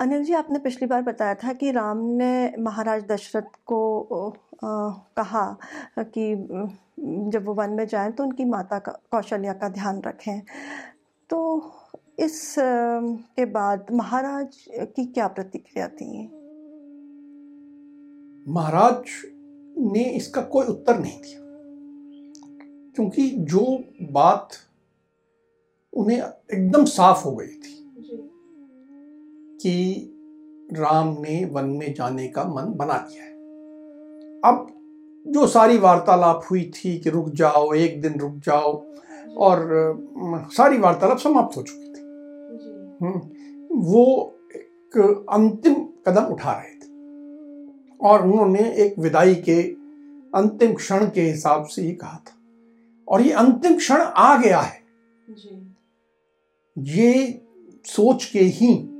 अनिल जी आपने पिछली बार बताया था कि राम ने महाराज दशरथ को आ, कहा कि जब वो वन में जाएँ तो उनकी माता का कौशल्या का ध्यान रखें। तो इस के बाद महाराज की क्या प्रतिक्रिया थी? महाराज ने इसका कोई उत्तर नहीं दिया। क्योंकि जो बात उन्हें एकदम साफ़ हो गई थी कि राम ने वन में जाने का मन बना लिया है। अब जो सारी वार्तालाप हुई थी कि रुक जाओ एक दिन रुक जाओ और सारी वार्तालाप समाप्त हो चुकी थी। हम्म, वो एक अंतिम कदम उठा रहे थे। और उन्होंने एक विदाई के अंतिम क्षण के हिसाब से ही कहा था। और ये अंतिम क्षण आ गया है। ये सोच के ही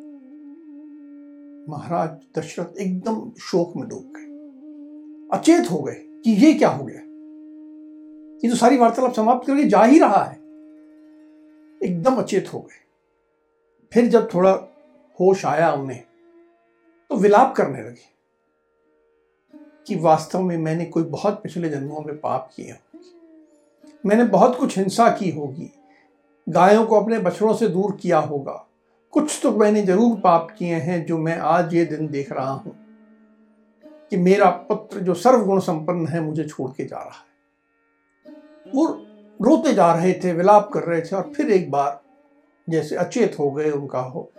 महाराज दशरथ एकदम शोक में डूब गए। अचेत हो गए कि ये क्या हो गया? ये तो सारी वार्तालाप समाप्त करके जा ही रहा है। एकदम अचेत हो गए। फिर जब थोड़ा होश आया उन्हें तो विलाप करने लगे कि वास्तव में मैंने कोई बहुत पिछले जन्मों में पाप किए होंगे। मैंने बहुत कुछ हिंसा की होगी। गायों को अपने बछड़ों से दूर किया होगा। कुछ तो मैंने ज़रूर पाप किए हैं जो मैं आज ये दिन देख रहा हूँ कि मेरा पुत्र जो सर्वगुण संपन्न है मुझे छोड़ के जा रहा है। वो रोते जा रहे थे विलाप कर रहे थे और फिर एक बार जैसे अचेत हो गए उनका हो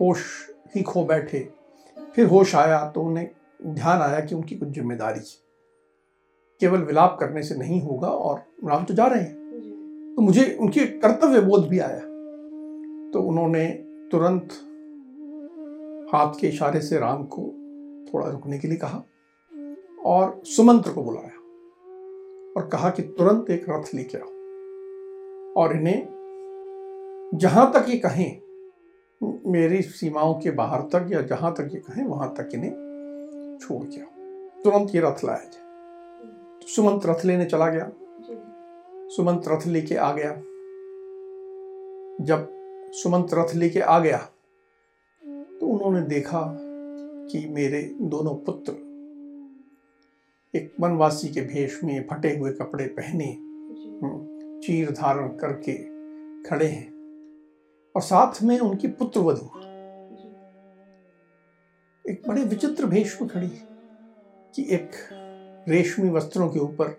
होश ही खो बैठे। फिर होश आया तो उन्हें ध्यान आया कि उनकी कुछ ज़िम्मेदारी केवल विलाप करने से नहीं होगा और राम तो जा रहे हैं। तो मुझे उनके कर्तव्य बोध भी आया। तो उन्होंने तुरंत हाथ के इशारे से राम को थोड़ा रुकने के लिए कहा और सुमंत्र को बुलाया और कहा कि तुरंत एक रथ लेके आओ और इन्हें जहाँ तक ये कहें मेरी सीमाओं के बाहर तक या जहाँ तक ये कहें वहाँ तक इन्हें छोड़ के आओ। तुरंत ये रथ लाया जाए। तो सुमंत रथ लेने चला गया। सुमंत रथ लेके आ गया। जब सुमंत रथ लेके आ गया। तो उन्होंने देखा कि मेरे दोनों पुत्र एक वनवासी के भेष में फटे हुए कपड़े पहने हम्म, चीर धारण करके खड़े हैं और साथ में उनकी पुत्र वधु एक बड़े विचित्र भेष में खड़ी कि एक रेशमी वस्त्रों के ऊपर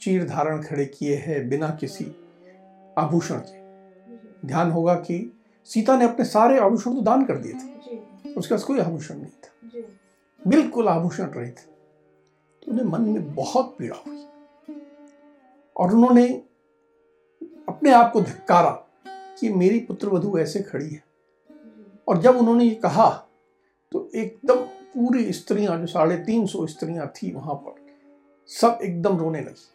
चीर धारण खड़े किए हैं बिना किसी आभूषण के। ध्यान होगा कि सीता ने अपने सारे आभूषण तो दान कर दिए थे। उसके पास कोई आभूषण नहीं था। बिल्कुल आभूषण रहे थे। तो उन्हें मन में बहुत पीड़ा हुई। और उन्होंने अपने आप को धिक्कारा कि मेरी पुत्र वधु ऐसे खड़ी है। और जब उन्होंने ये कहा तो एकदम पूरी स्त्रियाँ जो साढ़े तीन सौ स्त्रियाँ थी वहाँ पर सब एकदम रोने लगी।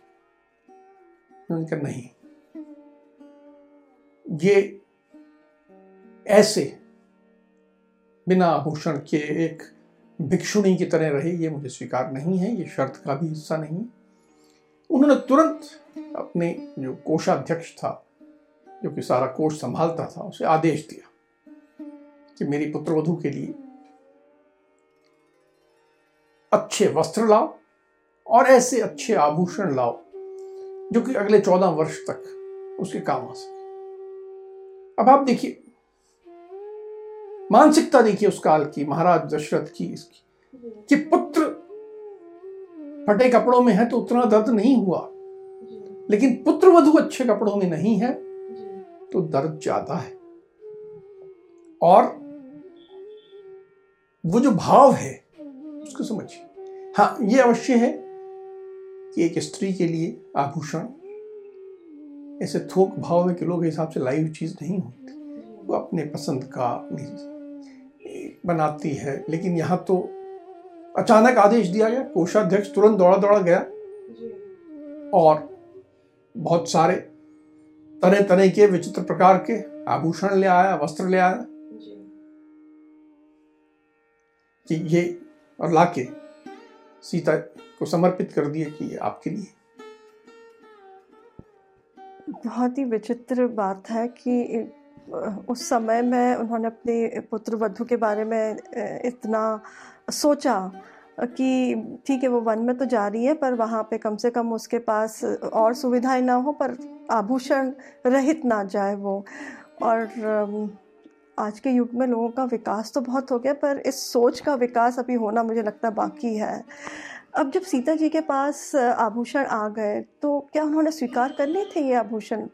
उन्होंने कहा नहीं। ये ऐसे बिना आभूषण के एक भिक्षुणी की तरह रहे, ये मुझे स्वीकार नहीं है, ये शर्त का भी हिस्सा नहीं उन्होंने तुरंत अपने जो कोषाध्यक्ष था, जो कि सारा कोष संभालता था, उसे आदेश दिया कि मेरी पुत्रवधु के लिए अच्छे वस्त्र लाओ और ऐसे अच्छे आभूषण लाओ, जो कि अगले चौदह वर्ष तक उसके काम आ सके। अब आप देखिए मानसिकता देखिए उस काल की, महाराज दशरथ की इसकी, कि पुत्र फटे कपड़ों में है तो उतना दर्द नहीं हुआ। लेकिन पुत्र वधु अच्छे कपड़ों में नहीं है तो दर्द ज़्यादा है। और वो जो भाव है, उसको समझिए। हाँ ये अवश्य है कि एक स्त्री के लिए आभूषण, ऐसे थोक भाव में किलो के हिसाब से लाइव चीज़ नहीं होती। वो अपने पसंद का अपनी बनाती है। लेकिन यहाँ तो अचानक आदेश दिया गया कोषाध्यक्ष तुरंत दौड़ा दौड़ा गया और बहुत सारे तरह तरह के विचित्र प्रकार के आभूषण ले आया वस्त्र ले आया। कि ये और लाके सीता को समर्पित कर दिए कि ये आपके लिए। बहुत ही विचित्र बात है कि उस समय में, उन्होंने अपने पुत्र वधु के बारे में इतना सोचा कि ठीक है, वो वन में तो जा रही है, पर वहाँ पे कम से कम उसके पास और सुविधाएँ ना हो, पर आभूषण रहित ना जाए वो। और आज के युग में लोगों का विकास तो बहुत हो गया, पर इस सोच का विकास अभी होना मुझे लगता बाकी है। अब जब सीता जी के पास आभूषण आ गए तो क्या उन्होंने स्वीकार कर लिए थे ये आभूषण?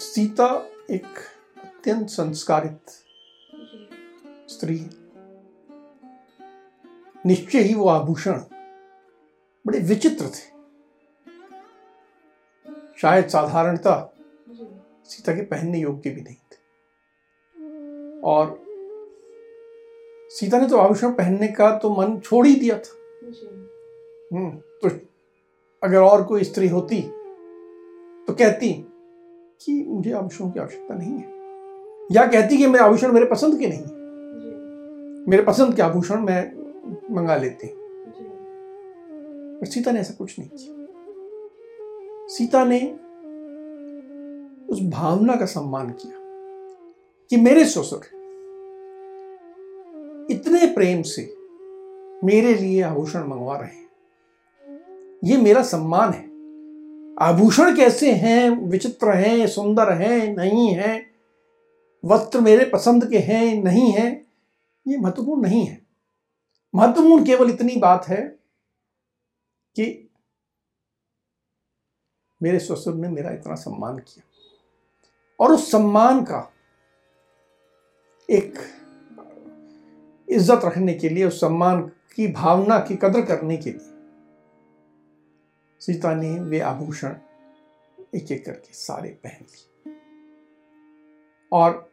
सीता एक अत्यंत संस्कारित स्त्री। निश्चय ही वो आभूषण बड़े विचित्र थे। शायद साधारणता सीता के पहनने योग्य भी नहीं थे। और सीता ने तो आभूषण पहनने का तो मन छोड़ ही दिया था। हम्म तो अगर और कोई स्त्री होती तो कहती कि मुझे आभूषणों की आवश्यकता नहीं है। या कहती कि मेरे आभूषण मेरे पसंद के नहीं है। मेरे पसंद के आभूषण मैं मंगा लेती पर सीता ने ऐसा कुछ नहीं किया। सीता ने उस भावना का सम्मान किया कि मेरे ससुर इतने प्रेम से मेरे लिए आभूषण मंगवा रहे हैं। ये मेरा सम्मान है। आभूषण कैसे हैं? विचित्र हैं, सुंदर हैं, नहीं हैं? वस्त्र मेरे पसंद के हैं, नहीं हैं? ये महत्वपूर्ण नहीं है। महत्वपूर्ण केवल इतनी बात है कि मेरे ससुर ने मेरा इतना सम्मान किया। और उस सम्मान का एक इज़्ज़त रखने के लिए, उस सम्मान की भावना की कदर करने के लिए सीता ने वे आभूषण एक एक करके सारे पहन लिए। और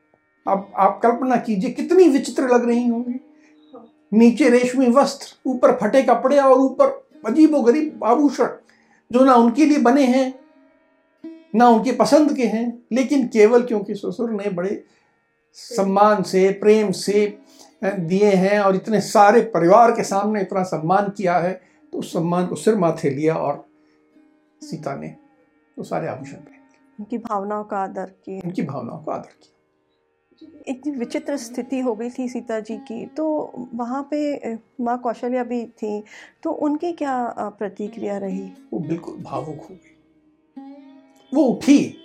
अब आप कल्पना कीजिए कितनी विचित्र लग रही होंगी। नीचे रेशमी वस्त्र ऊपर फटे कपड़े और ऊपर अजीबो गरीब आभूषण जो ना उनके लिए बने हैं ना उनके पसंद के हैं लेकिन केवल क्योंकि ससुर ने बड़े सम्मान से प्रेम से दिए हैं और इतने सारे परिवार के सामने इतना सम्मान किया है तो उस सम्मान को सिर माथे लिया और सीता ने वो सारे आभूषण पहन उनकी भावनाओं का आदर किया। उनकी भावनाओं का आदर किया। इतनी विचित्र स्थिति हो गई थी सीता जी की। तो वहाँ पे माँ कौशल्या भी थी तो उनकी क्या प्रतिक्रिया रही? वो बिल्कुल भावुक हो गई। वो उठी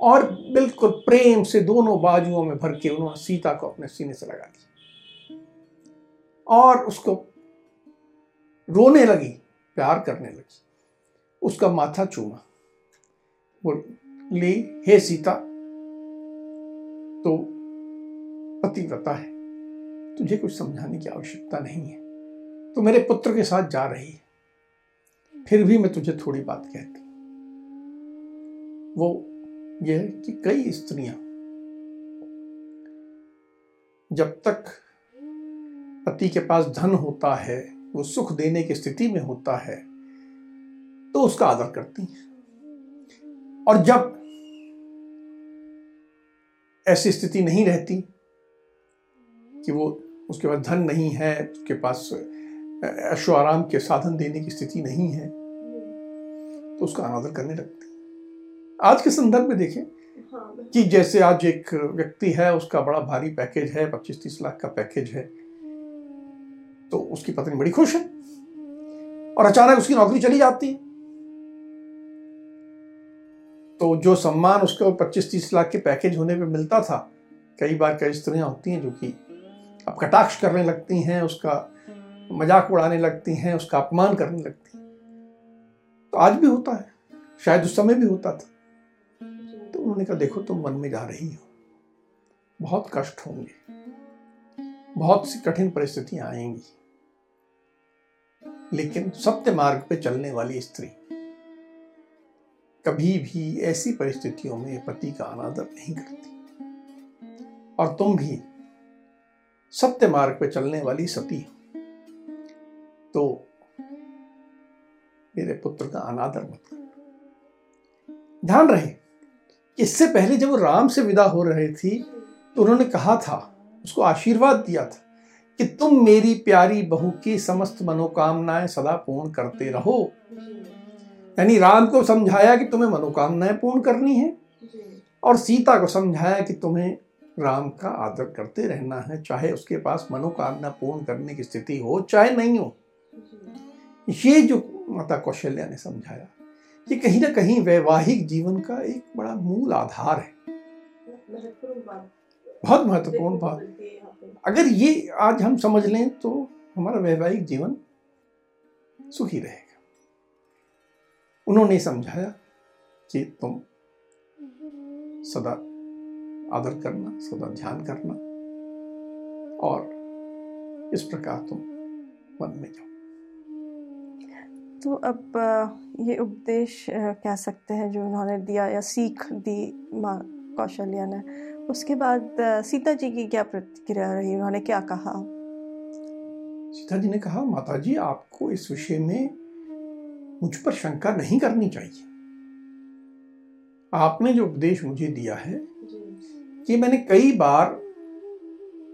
और बिल्कुल प्रेम से दोनों बाजुओं में भर के उन्होंने सीता को अपने सीने से लगा दिया। और उसको रोने लगी प्यार करने लगी। उसका माथा चूमा। वो ली, हे सीता तो पतिव्रता है। तुझे कुछ समझाने की आवश्यकता नहीं है। तो मेरे पुत्र के साथ जा रही है। फिर भी मैं तुझे थोड़ी बात कहती वो यह है कि कई स्त्रियाँ जब तक पति के पास धन होता है, वो सुख देने की स्थिति में होता है तो उसका आदर करती हैं। और जब ऐसी स्थिति नहीं रहती कि वो उसके पास धन नहीं है उसके पास ऐशो आराम के साधन देने की स्थिति नहीं है तो उसका अनादर करने लगती आज के संदर्भ में देखें हाँ, कि जैसे आज एक व्यक्ति है उसका बड़ा भारी पैकेज है पच्चीस तीस लाख का पैकेज है तो उसकी पत्नी बड़ी खुश है और अचानक उसकी नौकरी चली जाती है। तो जो सम्मान उसको पच्चीस तीस लाख के पैकेज होने पे मिलता था, कई बार कई स्त्रियाँ होती हैं जो कि अब कटाक्ष करने लगती हैं, उसका मज़ाक उड़ाने लगती हैं, उसका अपमान करने लगती हैं। तो आज भी होता है, शायद उस समय भी होता था। तो उन्होंने कहा, देखो, तुम मन में जा रही हो। बहुत कष्ट होंगे, बहुत सी कठिन परिस्थितियाँ आएँगी। लेकिन सत्य मार्ग पे चलने वाली स्त्री कभी भी ऐसी परिस्थितियों में पति का अनादर नहीं करती। और तुम भी सत्य मार्ग पर चलने वाली सती हो। तो मेरे पुत्र का अनादर मत कर। ध्यान रहे, इससे पहले जब वो राम से विदा हो रहे थी तो उन्होंने कहा था, उसको आशीर्वाद दिया था कि तुम मेरी प्यारी बहू की समस्त मनोकामनाएँ सदा पूर्ण करते रहो। यानी राम को समझाया कि तुम्हें मनोकामनाएँ पूर्ण करनी है और सीता को समझाया कि तुम्हें राम का आदर करते रहना है चाहे उसके पास मनोकामना पूर्ण करने की स्थिति हो चाहे नहीं हो। ये जो माता कौशल्या ने समझाया ये कहीं ना कहीं वैवाहिक जीवन का एक बड़ा मूल आधार है। बहुत महत्वपूर्ण बात अगर ये आज हम समझ लें तो हमारा वैवाहिक जीवन सुखी रहेगा। उन्होंने समझाया कि तुम सदा आदर करना सदा ध्यान करना और इस प्रकार तुम मन में जाओ। तो अब ये उपदेश कह सकते हैं जो उन्होंने दिया या सीख दी माँ कौशल्या ने। उसके बाद सीता जी की क्या प्रतिक्रिया रही? उन्होंने क्या कहा? सीता जी ने कहा माता जी आपको इस विषय में मुझ पर शंका नहीं करनी चाहिए। आपने जो उपदेश मुझे दिया है कि मैंने कई बार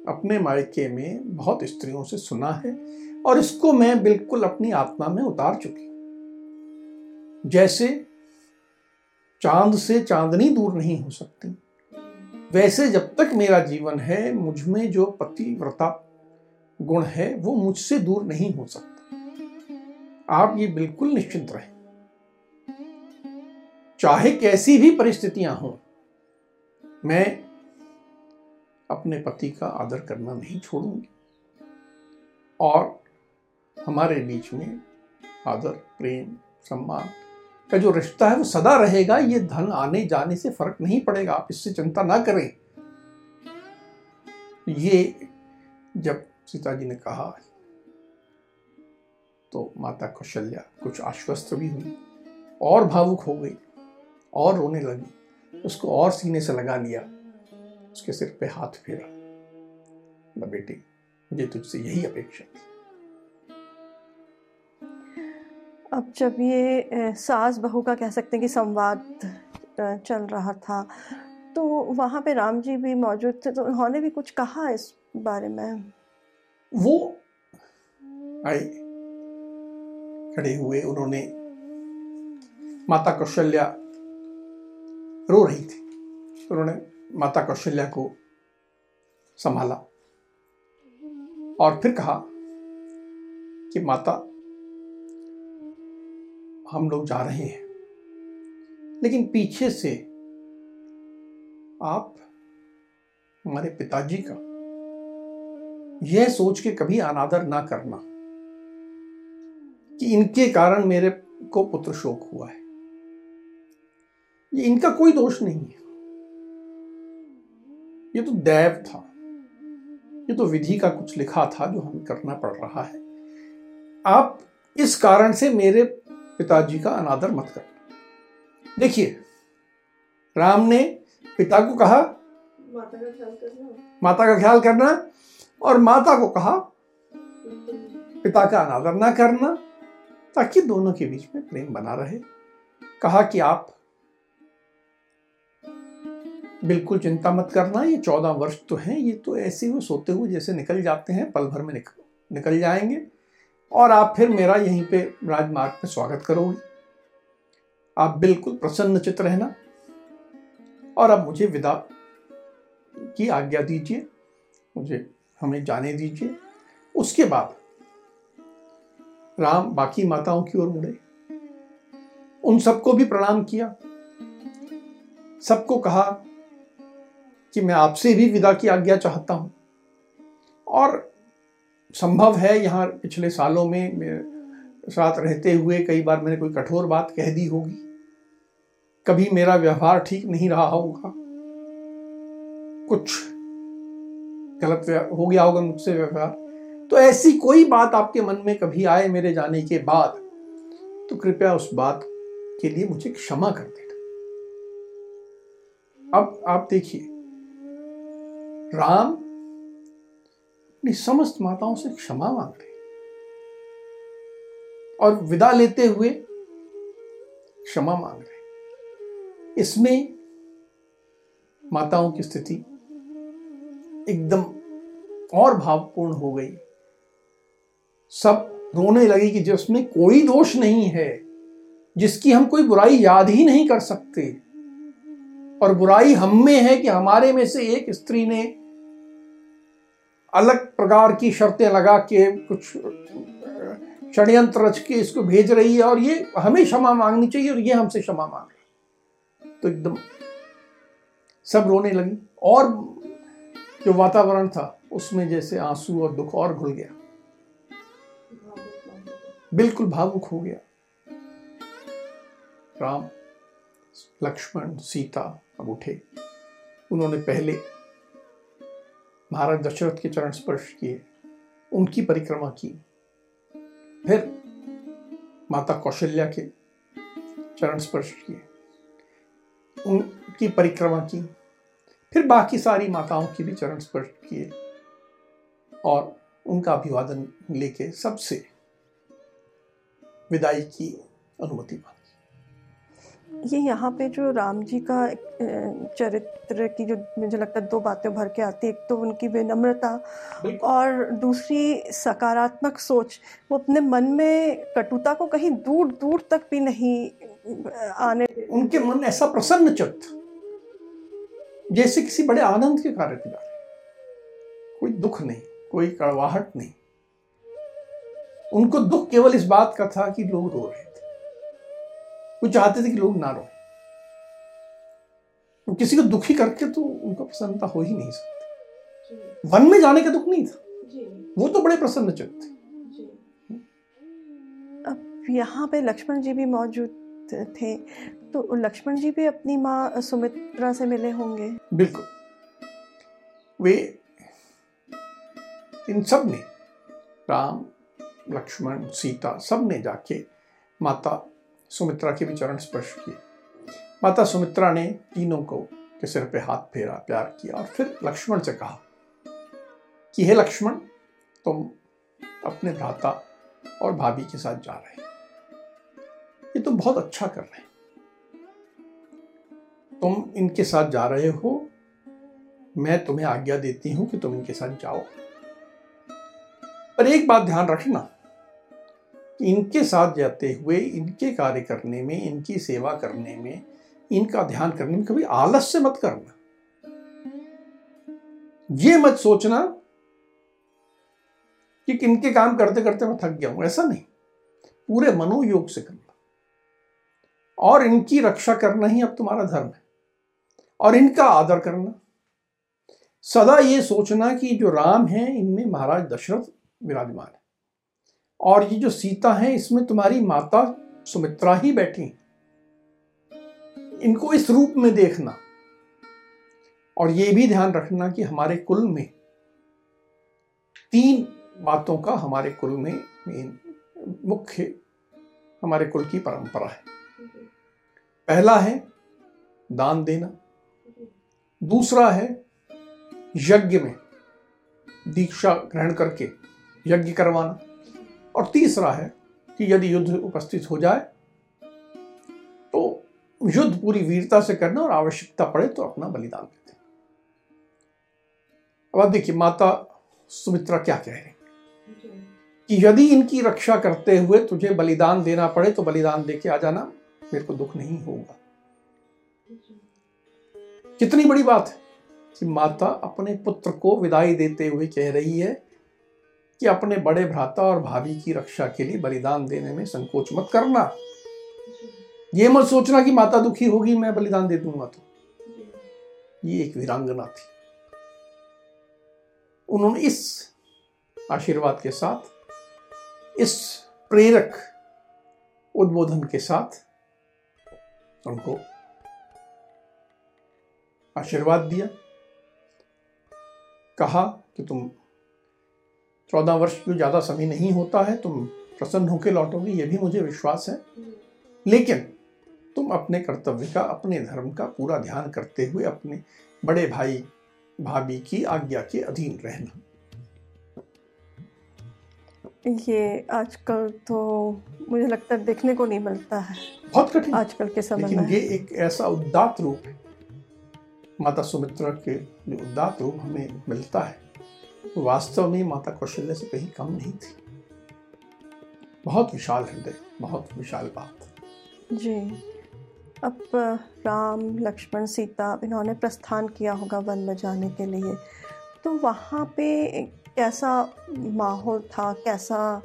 अपने मायके में बहुत स्त्रियों से सुना है और इसको मैं बिल्कुल अपनी आत्मा में उतार चुकी जैसे चाँद से चांदनी दूर नहीं हो सकती वैसे जब तक मेरा जीवन है मुझमें जो पतिव्रता गुण है वो मुझसे दूर नहीं हो सकता। आप ये बिल्कुल निश्चिंत रहे। चाहे कैसी भी परिस्थितियाँ हों, मैं अपने पति का आदर करना नहीं छोड़ूँगी। और हमारे बीच में आदर, प्रेम, सम्मान का जो रिश्ता है वो सदा रहेगा, ये धन आने जाने से फ़र्क नहीं पड़ेगा। आप इससे चिंता ना करें। ये जब सीता जी ने कहा तो माता कौशल्या कुछ आश्वस्त भी हुई और भावुक हो गई और रोने लगी उसको और सीने से लगा लिया उसके सिर पे हाथ फेरा। बेटी मुझे तुझसे यही अपेक्षा थी। अब जब ये सास बहू का कह सकते हैं कि संवाद चल रहा था तो वहाँ पे राम जी भी मौजूद थे तो उन्होंने भी कुछ कहा इस बारे में? वो आए खड़े हुए उन्होंने माता कौशल्या रो रही थी। उन्होंने माता कौशल्या को संभाला और फिर कहा कि माता, हम लोग जा रहे हैं। लेकिन पीछे से आप हमारे पिताजी का यह सोच के कभी अनादर ना करना। कि इनके कारण मेरे को पुत्र शोक हुआ है। ये इनका कोई दोष नहीं है। ये तो दैव था। ये तो विधि का कुछ लिखा था जो हमें करना पड़ रहा है। आप इस कारण से मेरे पिताजी का अनादर मत कर। देखिए राम ने पिता को कहा माता का ख्याल करना। माता का ख्याल करना और माता को कहा पिता का अनादर ना करना। ताकि दोनों के बीच में प्रेम बना रहे। कहा कि आप बिल्कुल चिंता मत करना, ये चौदह वर्ष तो हैं, ये तो ऐसे ही सोते हुए जैसे निकल जाते हैं, पल भर में निकल निकल जाएँगे। और आप फिर मेरा यहीं पे राजमार्ग पे स्वागत करोगे। आप बिल्कुल प्रसन्न चित रहना। और अब मुझे विदा की आज्ञा दीजिए, मुझे, हमें जाने दीजिए। उसके बाद राम बाकी माताओं की ओर मुड़े। उन सबको भी प्रणाम किया। सबको कहा कि मैं आपसे भी विदा की आज्ञा चाहता हूँ। और संभव है यहाँ पिछले सालों में मेरे साथ रहते हुए कई बार मैंने कोई कठोर बात कह दी होगी। कभी मेरा व्यवहार ठीक नहीं रहा होगा। कुछ गलत हो गया होगा मुझसे व्यवहार। तो ऐसी कोई बात आपके मन में कभी आए मेरे जाने के बाद तो कृपया उस बात के लिए मुझे क्षमा कर देना। अब आप देखिए, राम अपनी समस्त माताओं से क्षमा मांग रहे और विदा लेते हुए क्षमा मांग रहे इसमें माताओं की स्थिति एकदम और भावपूर्ण हो गई। सब रोने लगी कि जिसमें कोई दोष नहीं है, जिसकी हम कोई बुराई याद ही नहीं कर सकते। और बुराई हम में है कि हमारे में से एक स्त्री ने अलग प्रकार की शर्तें लगा के कुछ षड्यंत्र रच के इसको भेज रही है और ये हमें क्षमा मांगनी चाहिए और ये हमसे क्षमा मांग रही तो एकदम सब रोने लगी। और जो वातावरण था, उसमें जैसे आँसू और दुख और घुल गया। बिल्कुल भावुक हो गया। राम, लक्ष्मण, सीता अब उठे। उन्होंने पहले महाराज दशरथ के चरण स्पर्श किए, उनकी परिक्रमा की। फिर माता कौशल्या के चरण स्पर्श किए, उनकी परिक्रमा की। फिर बाकी सारी माताओं की भी चरण स्पर्श किए और उनका अभिवादन लेके सबसे विदाई की अनुमति मांगी। ये यहाँ पे जो राम जी का चरित्र की जो मुझे लगता है दो बातें भर के आती एक तो उनकी विनम्रता और दूसरी सकारात्मक सोच। वो अपने मन में कटुता को कहीं दूर दूर तक भी नहीं आने उनके मन ऐसा प्रसन्न चित्त जैसे किसी बड़े आनंद के कार्य के कोई दुख नहीं कोई कड़वाहट नहीं। उनको दुख केवल इस बात का था कि लोग रो रहे थे। वो चाहते थे कि लोग ना रो तो किसी को दुखी करके तो उनको प्रसन्नता हो ही नहीं सकती। वन में जाने का दुख नहीं था। वो तो बड़े प्रसन्न चित्त थे। अब यहाँ पे लक्ष्मण जी भी मौजूद थे तो लक्ष्मण जी भी अपनी माँ सुमित्रा से मिले होंगे? बिल्कुल। वे इन सबने राम लक्ष्मण, सीता सबने जाके माता सुमित्रा के भी चरण स्पर्श किए। माता सुमित्रा ने तीनों को के सिर पे हाथ फेरा, प्यार किया और फिर लक्ष्मण से कहा कि, हे लक्ष्मण, तुम अपने भ्राता और भाभी के साथ जा रहे ये तुम बहुत अच्छा कर रहे तुम इनके साथ जा रहे हो। मैं तुम्हें आज्ञा देती हूँ कि तुम इनके साथ जाओ। पर एक बात ध्यान रखना इनके साथ जाते हुए, इनके कार्य करने में, इनकी सेवा करने में, इनका ध्यान करने में कभी आलस्य मत करना। ये मत सोचना कि इनके काम करते करते मैं थक गया हूँ। ऐसा नहीं। पूरे मनोयोग से करना। और इनकी रक्षा करना ही अब तुम्हारा धर्म है। और इनका आदर करना। सदा ये सोचना कि जो राम है, इनमें महाराज दशरथ विराजमान है। और ये जो सीता है, इसमें तुम्हारी माता सुमित्रा ही बैठी इनको इस रूप में देखना और ये भी ध्यान रखना कि हमारे कुल में तीन बातों का हमारे कुल में मेन मुख्य हमारे कुल की परंपरा है। पहला है दान देना। दूसरा है यज्ञ में दीक्षा ग्रहण करके यज्ञ करवाना। और तीसरा है कि यदि युद्ध उपस्थित हो जाए तो युद्ध पूरी वीरता से करना और आवश्यकता पड़े तो अपना बलिदान देते अब आप देखिए, माता सुमित्रा क्या कह रही कि यदि इनकी रक्षा करते हुए तुझे बलिदान देना पड़े तो बलिदान देके आ जाना, मेरे को दुख नहीं होगा। कितनी बड़ी बात है कि माता अपने पुत्र को विदाई देते हुए कह रही है कि अपने बड़े भ्राता और भाभी की रक्षा के लिए बलिदान देने में संकोच मत करना। ये मत सोचना कि माता दुखी होगी, मैं बलिदान दे दूँगा तो। ये एक वीरांगना थी। उन्होंने इस आशीर्वाद के साथ, इस प्रेरक उद्बोधन के साथ उनको आशीर्वाद दिया। कहा कि तुम चौदह वर्ष जो ज़्यादा समय नहीं होता है तुम प्रसन्न होकर लौटोगे ये भी मुझे विश्वास है। लेकिन तुम अपने कर्तव्य का अपने धर्म का पूरा ध्यान करते हुए अपने बड़े भाई भाभी की आज्ञा के अधीन रहना। ये आजकल तो मुझे लगता है देखने को नहीं मिलता है। बहुत कठिन। आजकल के समय लेकिन में। ये एक ऐसा उदात रूप है माता सुमित्रा के जो उदात रूप हमें मिलता है। वास्तव में माता कौशल्य से कहीं कम नहीं थी। बहुत विशाल हृदय बहुत विशाल बात। जी। अब राम लक्ष्मण सीता इन्होंने प्रस्थान किया होगा वन में जाने के लिए। तो वहाँ पे कैसा माहौल था? कैसा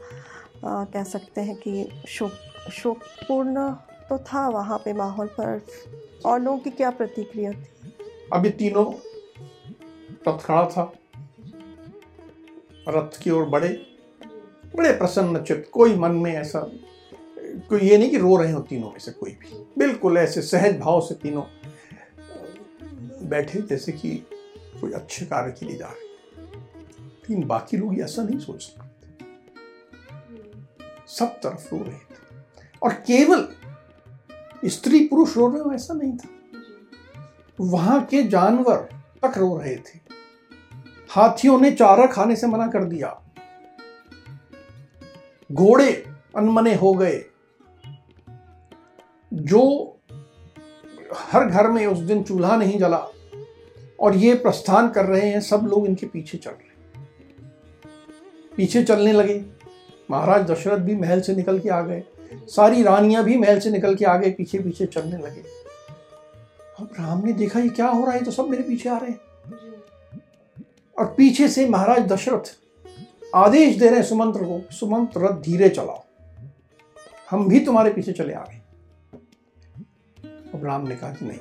आ, कह सकते हैं कि शोक शोकपूर्ण तो था वहाँ पे माहौल पर और लोगों की क्या प्रतिक्रिया थी? अभी तीनों खड़ा था। रथ की ओर बढ़े, बड़े प्रसन्न चित्त, कोई मन में ऐसा, कोई ये नहीं कि रो रहे हो तीनों में से कोई भी, बिल्कुल ऐसे सहज भाव से तीनों बैठे जैसे कि कोई अच्छे कार्य के लिए जा रहे लेकिन बाकी लोग ऐसा नहीं सोच सकते। सब तरफ़ रो रहे थे। और केवल स्त्री पुरुष रो रहे हो ऐसा नहीं था। वहाँ के जानवर तक रो रहे थे। हाथियों ने चारा खाने से मना कर दिया। घोड़े अनमने हो गए। जो हर घर में उस दिन चूल्हा नहीं जला और ये प्रस्थान कर रहे हैं, सब लोग इनके पीछे चल रहे पीछे चलने लगे। महाराज दशरथ भी महल से निकल के आ गए। सारी रानियाँ भी महल से निकल के आ गए। पीछे पीछे चलने लगे। अब राम ने देखा, ये क्या हो रहा है? तो सब मेरे पीछे आ रहे हैं। और पीछे से महाराज दशरथ आदेश दे रहे हैं सुमंत्र को, सुमंत्र रथ धीरे चलाओ। हम भी तुम्हारे पीछे चले आ गए अब राम ने कहा कि नहीं,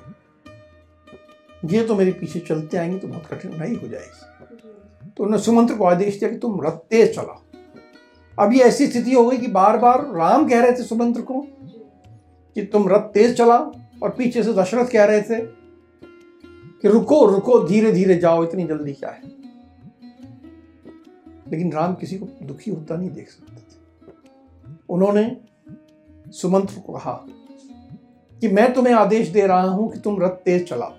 ये तो मेरे पीछे चलते आएँगे तो बहुत कठिनाई हो जाएगी। तो उन्होंने सुमंत्र को आदेश दिया कि तुम रथ तेज चलाओ। अभी ऐसी स्थिति हो गई कि बार बार राम कह रहे थे सुमंत्र को कि तुम रथ तेज चलाओ और पीछे से दशरथ कह रहे थे कि रुको रुको धीरे धीरे जाओ, इतनी जल्दी क्या है? लेकिन राम किसी को दुखी होता नहीं देख सकते थे। उन्होंने सुमंत्र को कहा कि मैं तुम्हें आदेश दे रहा हूँ कि तुम रथ तेज चलाओ।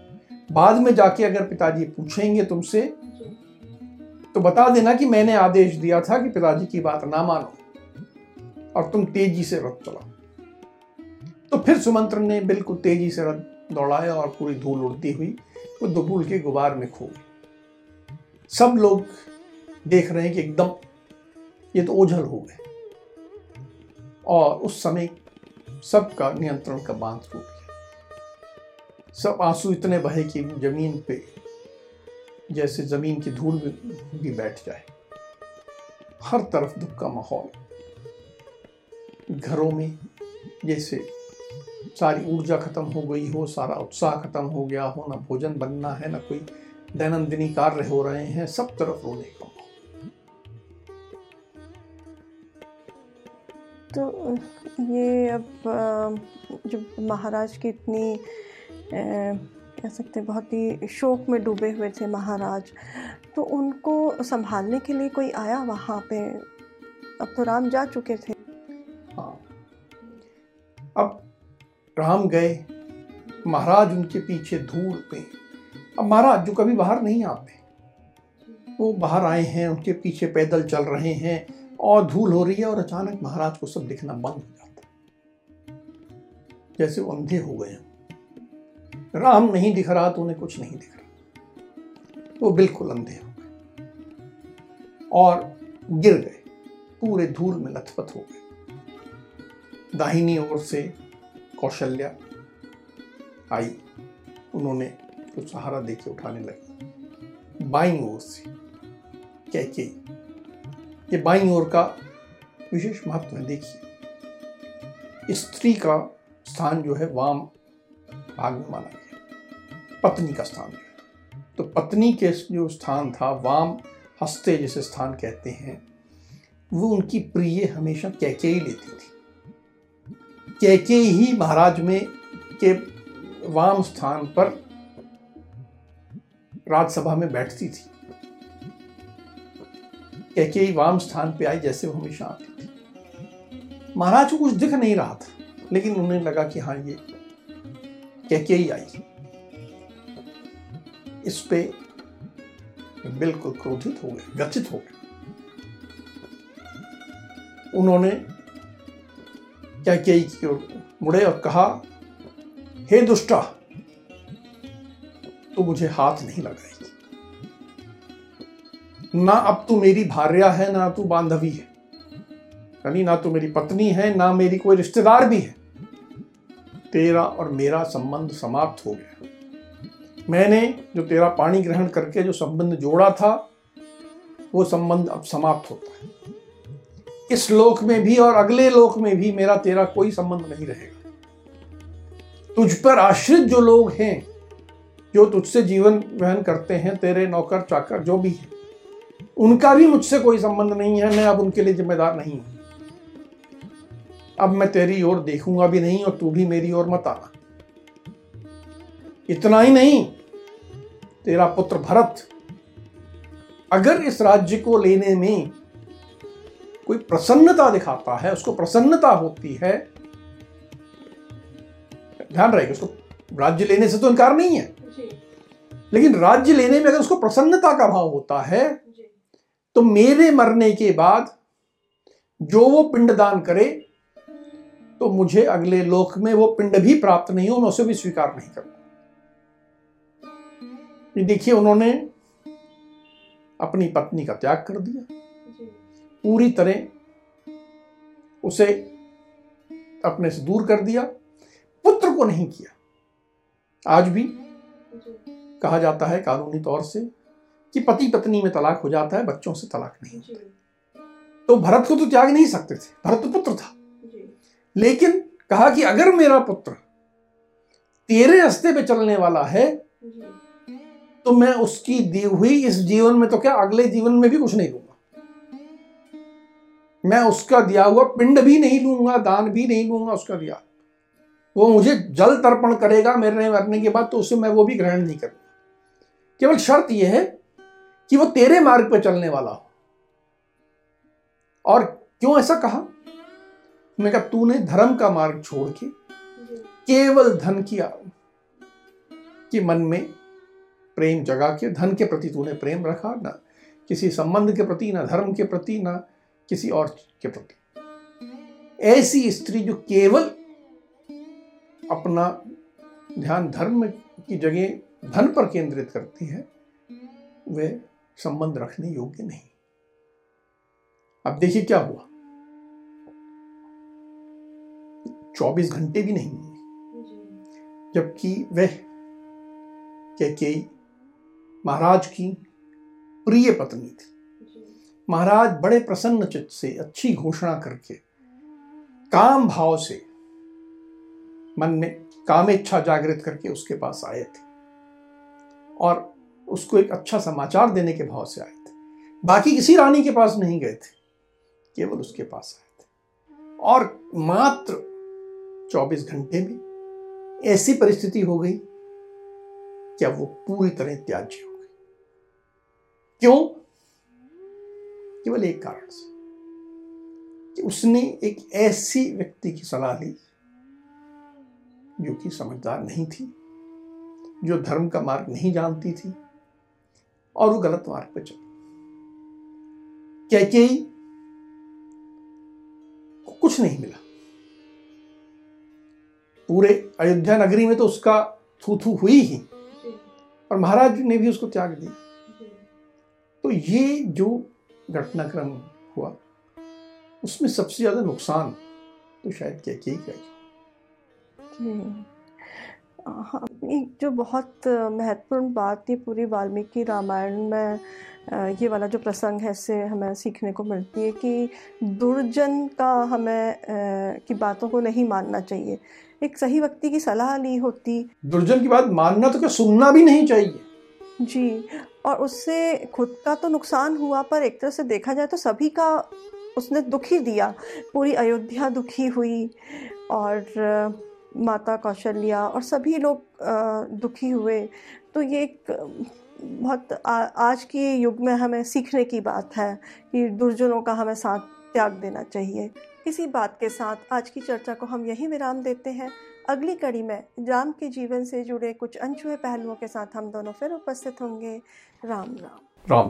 बाद में जाके अगर पिताजी पूछेंगे तुमसे तो बता देना कि मैंने आदेश दिया था कि पिताजी की बात ना मानो और तुम तेज़ी से रथ चलाओ। तो फिर सुमंत्र ने बिल्कुल तेज़ी से रथ दौड़ाया और पूरी धूल उड़ती हुई वो दुबुल के गुबार में खो सब लोग देख रहे हैं कि एकदम ये तो ओझल हो गए। और उस समय सबका नियंत्रण का बाँध टूट गया। सब आँसू इतने बहे कि ज़मीन पे जैसे ज़मीन की धूल भी बैठ जाए। हर तरफ़ दुख का माहौल। घरों में जैसे सारी ऊर्जा खत्म हो गई हो, सारा उत्साह खत्म हो गया हो, ना भोजन बनना है, ना कोई दैनंदिनी कार्य हो रहे हैं, सब तरफ़ रोने का तो ये अब जो महाराज की इतनी कह सकते बहुत ही शोक में डूबे हुए थे महाराज तो उनको संभालने के लिए कोई आया वहाँ पे? अब तो राम जा चुके थे। हाँ। अब राम गए, महाराज उनके पीछे धूल पे। अब महाराज जो कभी बाहर नहीं आते, वो बाहर आए हैं, उनके पीछे पैदल चल रहे हैं। और धूल हो रही है और अचानक महाराज को सब दिखना बंद हो जाता है। जैसे वो अंधे हो गए राम नहीं दिख रहा तो उन्हें कुछ नहीं दिख रहा। वो बिल्कुल अंधे हो गए और गिर गए। पूरे धूल में लथपथ हो गए। दाहिनी ओर से कौशल्या आई। उन्होंने कुछ सहारा देके उठाने लगी। बाई ओर से कैके ये बाई ओर का विशेष महत्व है, देखिए। स्त्री का स्थान जो है, वाम भाग में माना गया। पत्नी का स्थान जो है। तो पत्नी के जो स्थान था, वाम हस्ते जिसे स्थान कहते हैं, वो उनकी प्रिय हमेशा कैके ही लेती थी। कैके ही महाराज में के वाम स्थान पर राज्यसभा में बैठती थी। ही वाम स्थान पे आई जैसे वो हमेशा आती थी महाराज को कुछ दिख नहीं रहा था, लेकिन उन्हें लगा कि हाँ ये कैके ही आई। इस पे बिल्कुल क्रोधित हो गए व्यथित हो गए। उन्होंने क्या कई की ओर मुड़े और कहा, हे दुष्टा, तू मुझे हाथ नहीं लगाएगी ना अब तू मेरी भार्या है, ना तू बांधवी है। यानी ना तू मेरी पत्नी है, ना मेरी कोई रिश्तेदार भी है। तेरा और मेरा संबंध समाप्त हो गया। मैंने जो तेरा पानी ग्रहण करके जो संबंध जोड़ा था, वो संबंध अब समाप्त होता है। इस लोक में भी और अगले लोक में भी मेरा तेरा कोई संबंध नहीं रहेगा। तुझ पर आश्रित जो लोग हैं, जो तुझसे जीवन वहन करते हैं, तेरे नौकर चाकर जो भी है उनका भी मुझसे कोई संबंध नहीं है मैं अब उनके लिए जिम्मेदार नहीं हूँ। अब मैं तेरी ओर देखूँगा भी नहीं और तू भी मेरी ओर मत आना। इतना ही नहीं तेरा पुत्र भरत अगर इस राज्य को लेने में कोई प्रसन्नता दिखाता है उसको प्रसन्नता होती है ध्यान रहेगा उसको राज्य लेने से तो इनकार नहीं है। लेकिन राज्य लेने में अगर उसको प्रसन्नता का भाव होता है तो मेरे मरने के बाद जो वो पिंडदान करे तो मुझे अगले लोक में वो पिंड भी प्राप्त नहीं हो मैं उसे भी स्वीकार नहीं करता देखिए उन्होंने अपनी पत्नी का त्याग कर दिया। पूरी तरह उसे अपने से दूर कर दिया पुत्र को नहीं किया। आज भी कहा जाता है कानूनी तौर से कि पति पत्नी में तलाक हो जाता है बच्चों से तलाक नहीं होता। तो भरत को तो त्याग नहीं सकते थे भरत तो पुत्र था। लेकिन कहा कि अगर मेरा पुत्र तेरे रास्ते पे चलने वाला है तो मैं उसकी दी हुई इस जीवन में तो क्या अगले जीवन में भी कुछ नहीं लूँगा। मैं उसका दिया हुआ पिंड भी नहीं लूँगा दान भी नहीं लूँगा उसका दिया। वो मुझे जल तर्पण करेगा मेरे मरने के बाद तो उसे मैं वो भी ग्रहण नहीं करूँगा। केवल शर्त यह है कि वो तेरे मार्ग पर चलने वाला हो। और क्यों ऐसा कहा? मैं कहा तूने धर्म का मार्ग छोड़ के केवल धन किया कि मन में प्रेम जगा के धन के प्रति तूने प्रेम रखा ना किसी संबंध के प्रति ना धर्म के प्रति ना किसी और के प्रति। ऐसी स्त्री जो केवल अपना ध्यान धर्म की जगह धन पर केंद्रित करती है वह संबंध रखने योग्य नहीं। अब देखिए क्या हुआ। चौबीस घंटे भी नहीं। हुए जबकि वह कैकेयी महाराज की प्रिय पत्नी थी। महाराज बड़े प्रसन्न चित्त से अच्छी घोषणा करके काम भाव से मन में काम इच्छा जागृत करके उसके पास आए थे। और उसको एक अच्छा समाचार देने के भाव से आए थे। बाकी किसी रानी के पास नहीं गए थे, केवल उसके पास आए थे। और मात्र 24 घंटे में ऐसी परिस्थिति हो गई क्या वो पूरी तरह त्याज्य हो गई। क्यों? केवल एक कारण से कि उसने एक ऐसी व्यक्ति की सलाह ली जो कि समझदार नहीं थी, जो धर्म का मार्ग नहीं जानती थी और वो गलत मार्ग पर चली। कैकेयी कुछ नहीं मिला। पूरे अयोध्या नगरी में तो उसका थू थू हुई ही। और महाराज ने भी उसको त्याग दिया। तो ये जो घटनाक्रम हुआ, उसमें सबसे ज़्यादा नुकसान तो शायद क्या क्या ही हाँ एक जो बहुत महत्वपूर्ण बात थी पूरी वाल्मीकि रामायण में ये वाला जो प्रसंग है इससे हमें सीखने को मिलती है कि दुर्जन का हमें की बातों को नहीं मानना चाहिए। एक सही व्यक्ति की सलाह ली होती। दुर्जन की बात मानना तो क्या सुनना भी नहीं चाहिए? जी और उससे खुद का तो नुकसान हुआ पर एक तरह से देखा जाए तो सभी का उसने दुखी दिया। पूरी अयोध्या दुखी हुई और माता कौशल्या और सभी लोग दुखी हुए। तो ये एक बहुत आज के युग में हमें सीखने की बात है कि दुर्जनों का हमें साथ त्याग देना चाहिए। इसी बात के साथ आज की चर्चा को हम यही विराम देते हैं। अगली कड़ी में राम के जीवन से जुड़े कुछ अनछुए पहलुओं के साथ हम दोनों फिर उपस्थित होंगे। राम राम। राम राम।